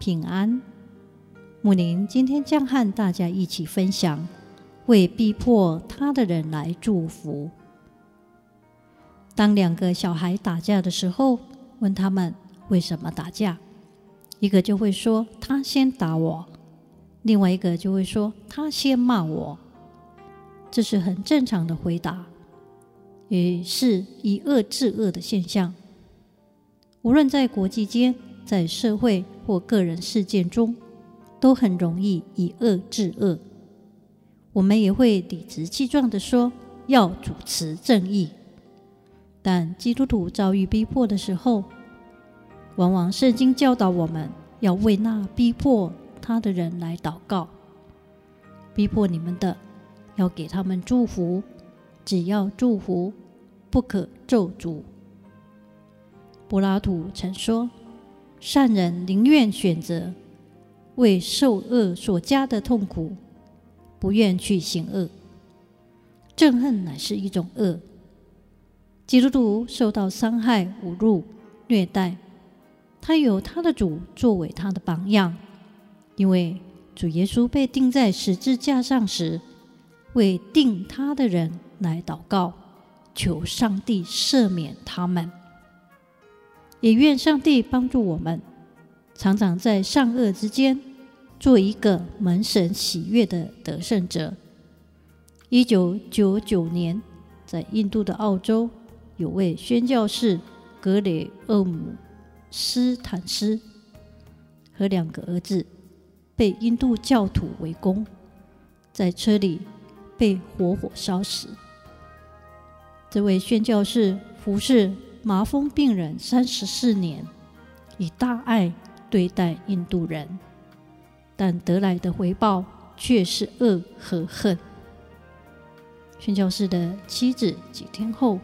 平安。木林今天将和大家一起分享，为逼迫他的人来祝福。当两个小孩打架的时候，问他们为什么打架，一个就会说他先打我，另外一个就会说他先骂我。这是很正常的回答。也是以恶制恶的现象。无论在国际间、在社会或个人事件中，都很容易以恶制恶。我们也会理直气壮地说要主持正义，但基督徒遭遇逼迫的时候，往往圣经教导我们要为那逼迫他的人来祷告。逼迫你们的，要给他们祝福。只要祝福，不可咒诅。柏拉图曾说：“善人宁愿选择为受恶所加的痛苦，不愿去行恶。憎恨乃是一种恶。基督徒受到伤害、侮辱、虐待，他有他的主作为他的榜样，因为主耶稣被钉在十字架上时，为钉他的人。”来祷告，求上帝赦免他们，也愿上帝帮助我们，常常在善恶之间做一个蒙神喜悦的得胜者。一九九九年，在印度的澳洲，有位宣教士格雷厄姆斯坦斯和两个儿子被印度教徒围攻，在车里被活活烧死。这位宣教士服侍麻风病人三十四年，以大爱对待印度人，但得来的回报却是恶和恨。宣教士的妻子几天后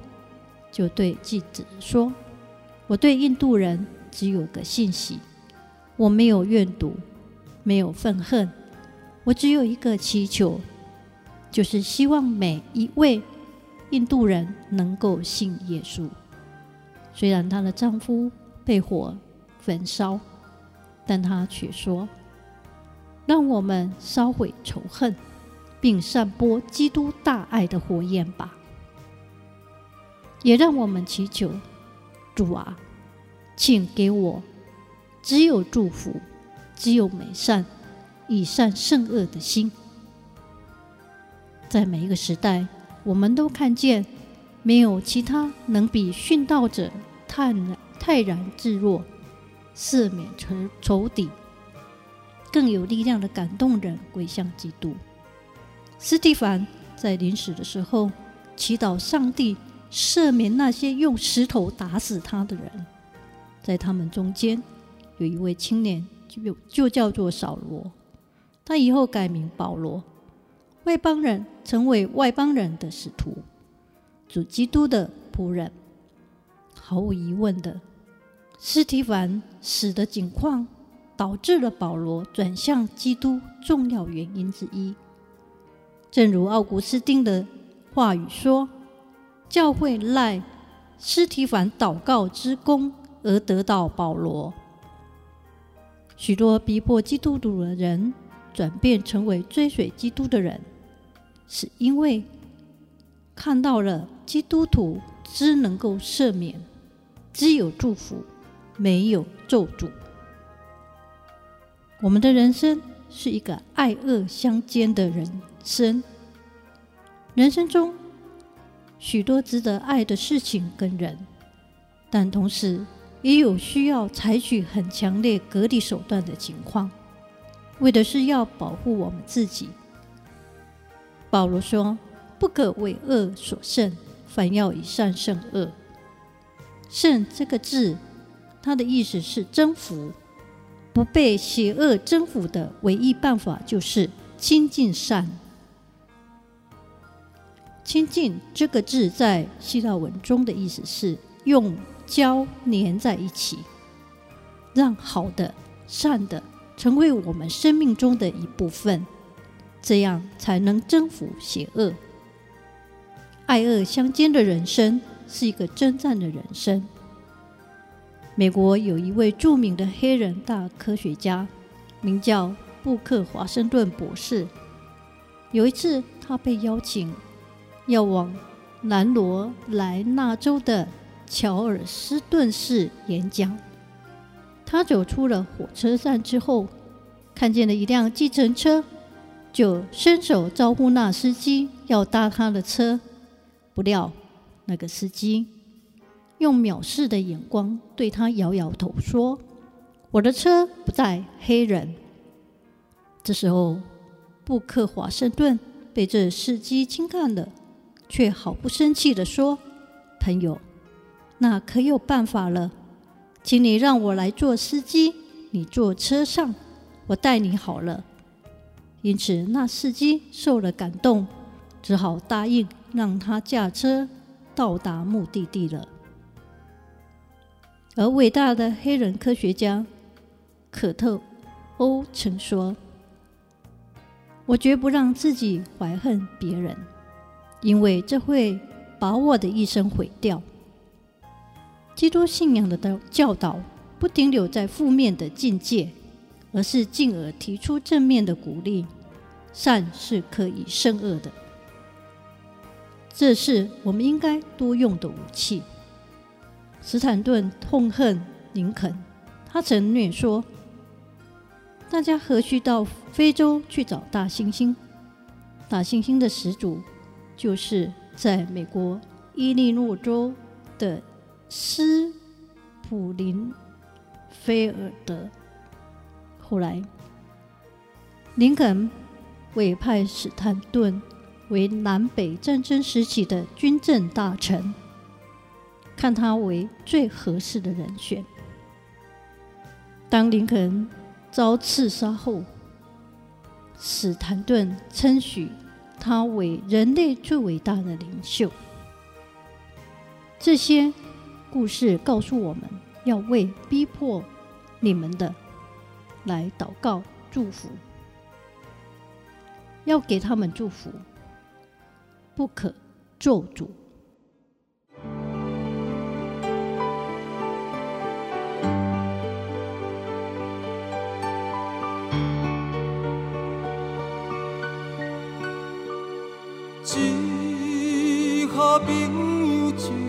就对记者说：“我对印度人只有个信息，我没有怨毒，没有愤恨，我只有一个祈求，就是希望每一位。”印度人能够信耶稣，虽然她的丈夫被火焚烧，但她却说：“让我们烧毁仇恨，并散播基督大爱的火焰吧。”也让我们祈求主啊，请给我只有祝福、只有美善、以善胜恶的心，在每一个时代。我们都看见，没有其他能比殉道者泰然泰然自若、赦免仇仇敌更有力量的感动人归向基督。斯蒂凡在临死的时候，祈祷上帝赦免那些用石头打死他的人。在他们中间，有一位青年，就就叫做扫罗，他以后改名保罗。外邦人成为外邦人的使徒，主基督的仆人。毫无疑问的，斯提凡死的境况，导致了保罗转向基督重要原因之一。正如奥古斯丁的话语说：“教会赖斯提凡祷告之功而得到保罗。”许多逼迫基督徒的人转变成为追随基督的人。是因为看到了基督徒只能够赦免，只有祝福，没有咒诅。我们的人生是一个爱恶相间的人生，人生中许多值得爱的事情跟人，但同时也有需要采取很强烈隔离手段的情况，为的是要保护我们自己。保罗说：“不可为恶所胜，反要以善胜恶。”“胜”这个字，它的意思是征服。不被邪恶征服的唯一办法就是亲近善。亲近这个字在希腊文中的意思是用胶粘在一起，让好的、善的成为我们生命中的一部分，这样才能征服邪恶。爱恶相间的人生是一个征战的人生。美国有一位著名的黑人大科学家，名叫布克·华盛顿博士。有一次，他被邀请要往南罗来纳州的乔尔斯顿市演讲。他走出了火车站之后，看见了一辆计程车，就伸手招呼那司机要搭他的车。不料，那个司机。用藐视的眼光对他摇摇头，说：“我的车不载黑人。”这时候，布克华盛顿被这司机轻看了，却毫不生气地说：“朋友，那可有办法了，请你让我来做司机，你坐车上，我带你好了。”因此，那司机受了感动，只好答应让他驾车到达目的地了。而伟大的黑人科学家可特欧曾说：“我绝不让自己怀恨别人，因为这会把我的一生毁掉。”基督信仰的教导不停留在负面的境界，而是进而提出正面的鼓励。善是可以胜恶的，这是我们应该多用的武器。史坦顿痛恨林肯，他曾虐说：“大家何须到非洲去找大猩猩？大猩猩的始祖就是在美国伊利诺州的斯普林菲尔德。”后来，林肯委派史坦顿为南北战争时期的军政大臣。看他为最合适的人选。当林肯遭刺杀后，史坦顿称许他为人类最伟大的领袖。这些故事告诉我们要为逼迫你们的来祷告祝福，要给他们祝福，不可咒诅。只好朋友就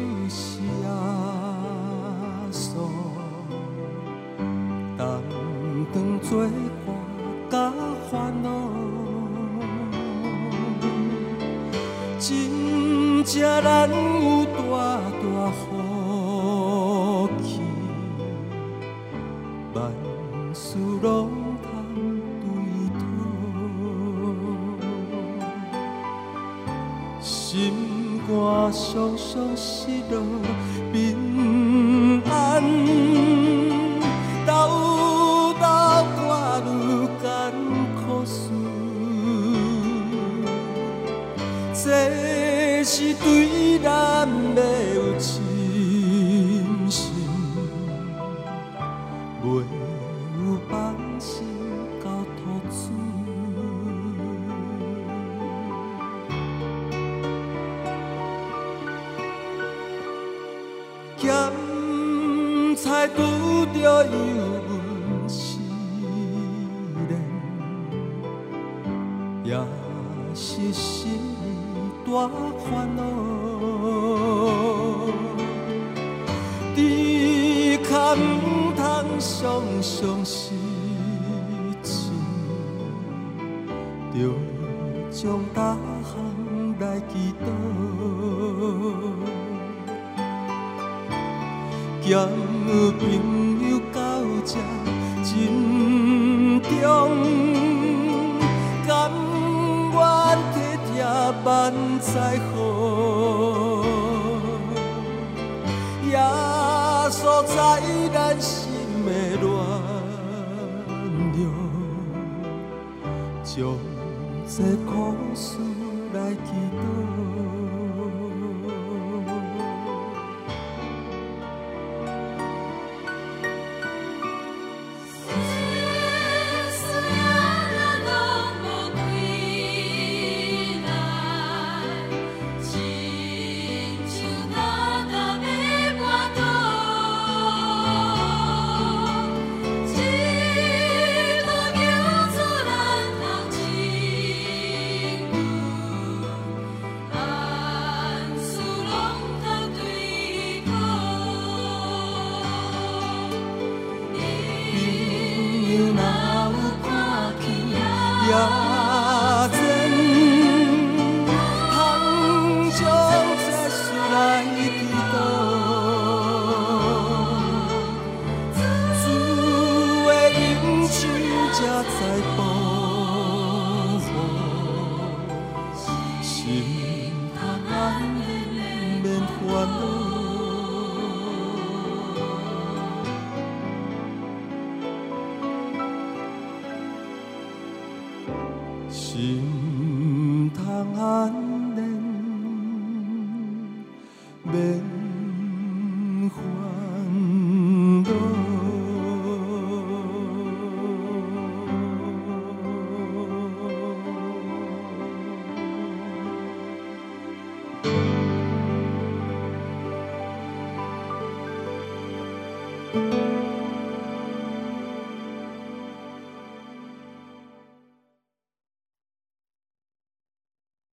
双双失落，平拄着油温试炼，也是心大烦恼。只可毋通常常失志，着将大项来祈祷。兼有朋友到这心中甘愿结也万载好，也所在咱心的恋着，从这苦事来祈祷。心。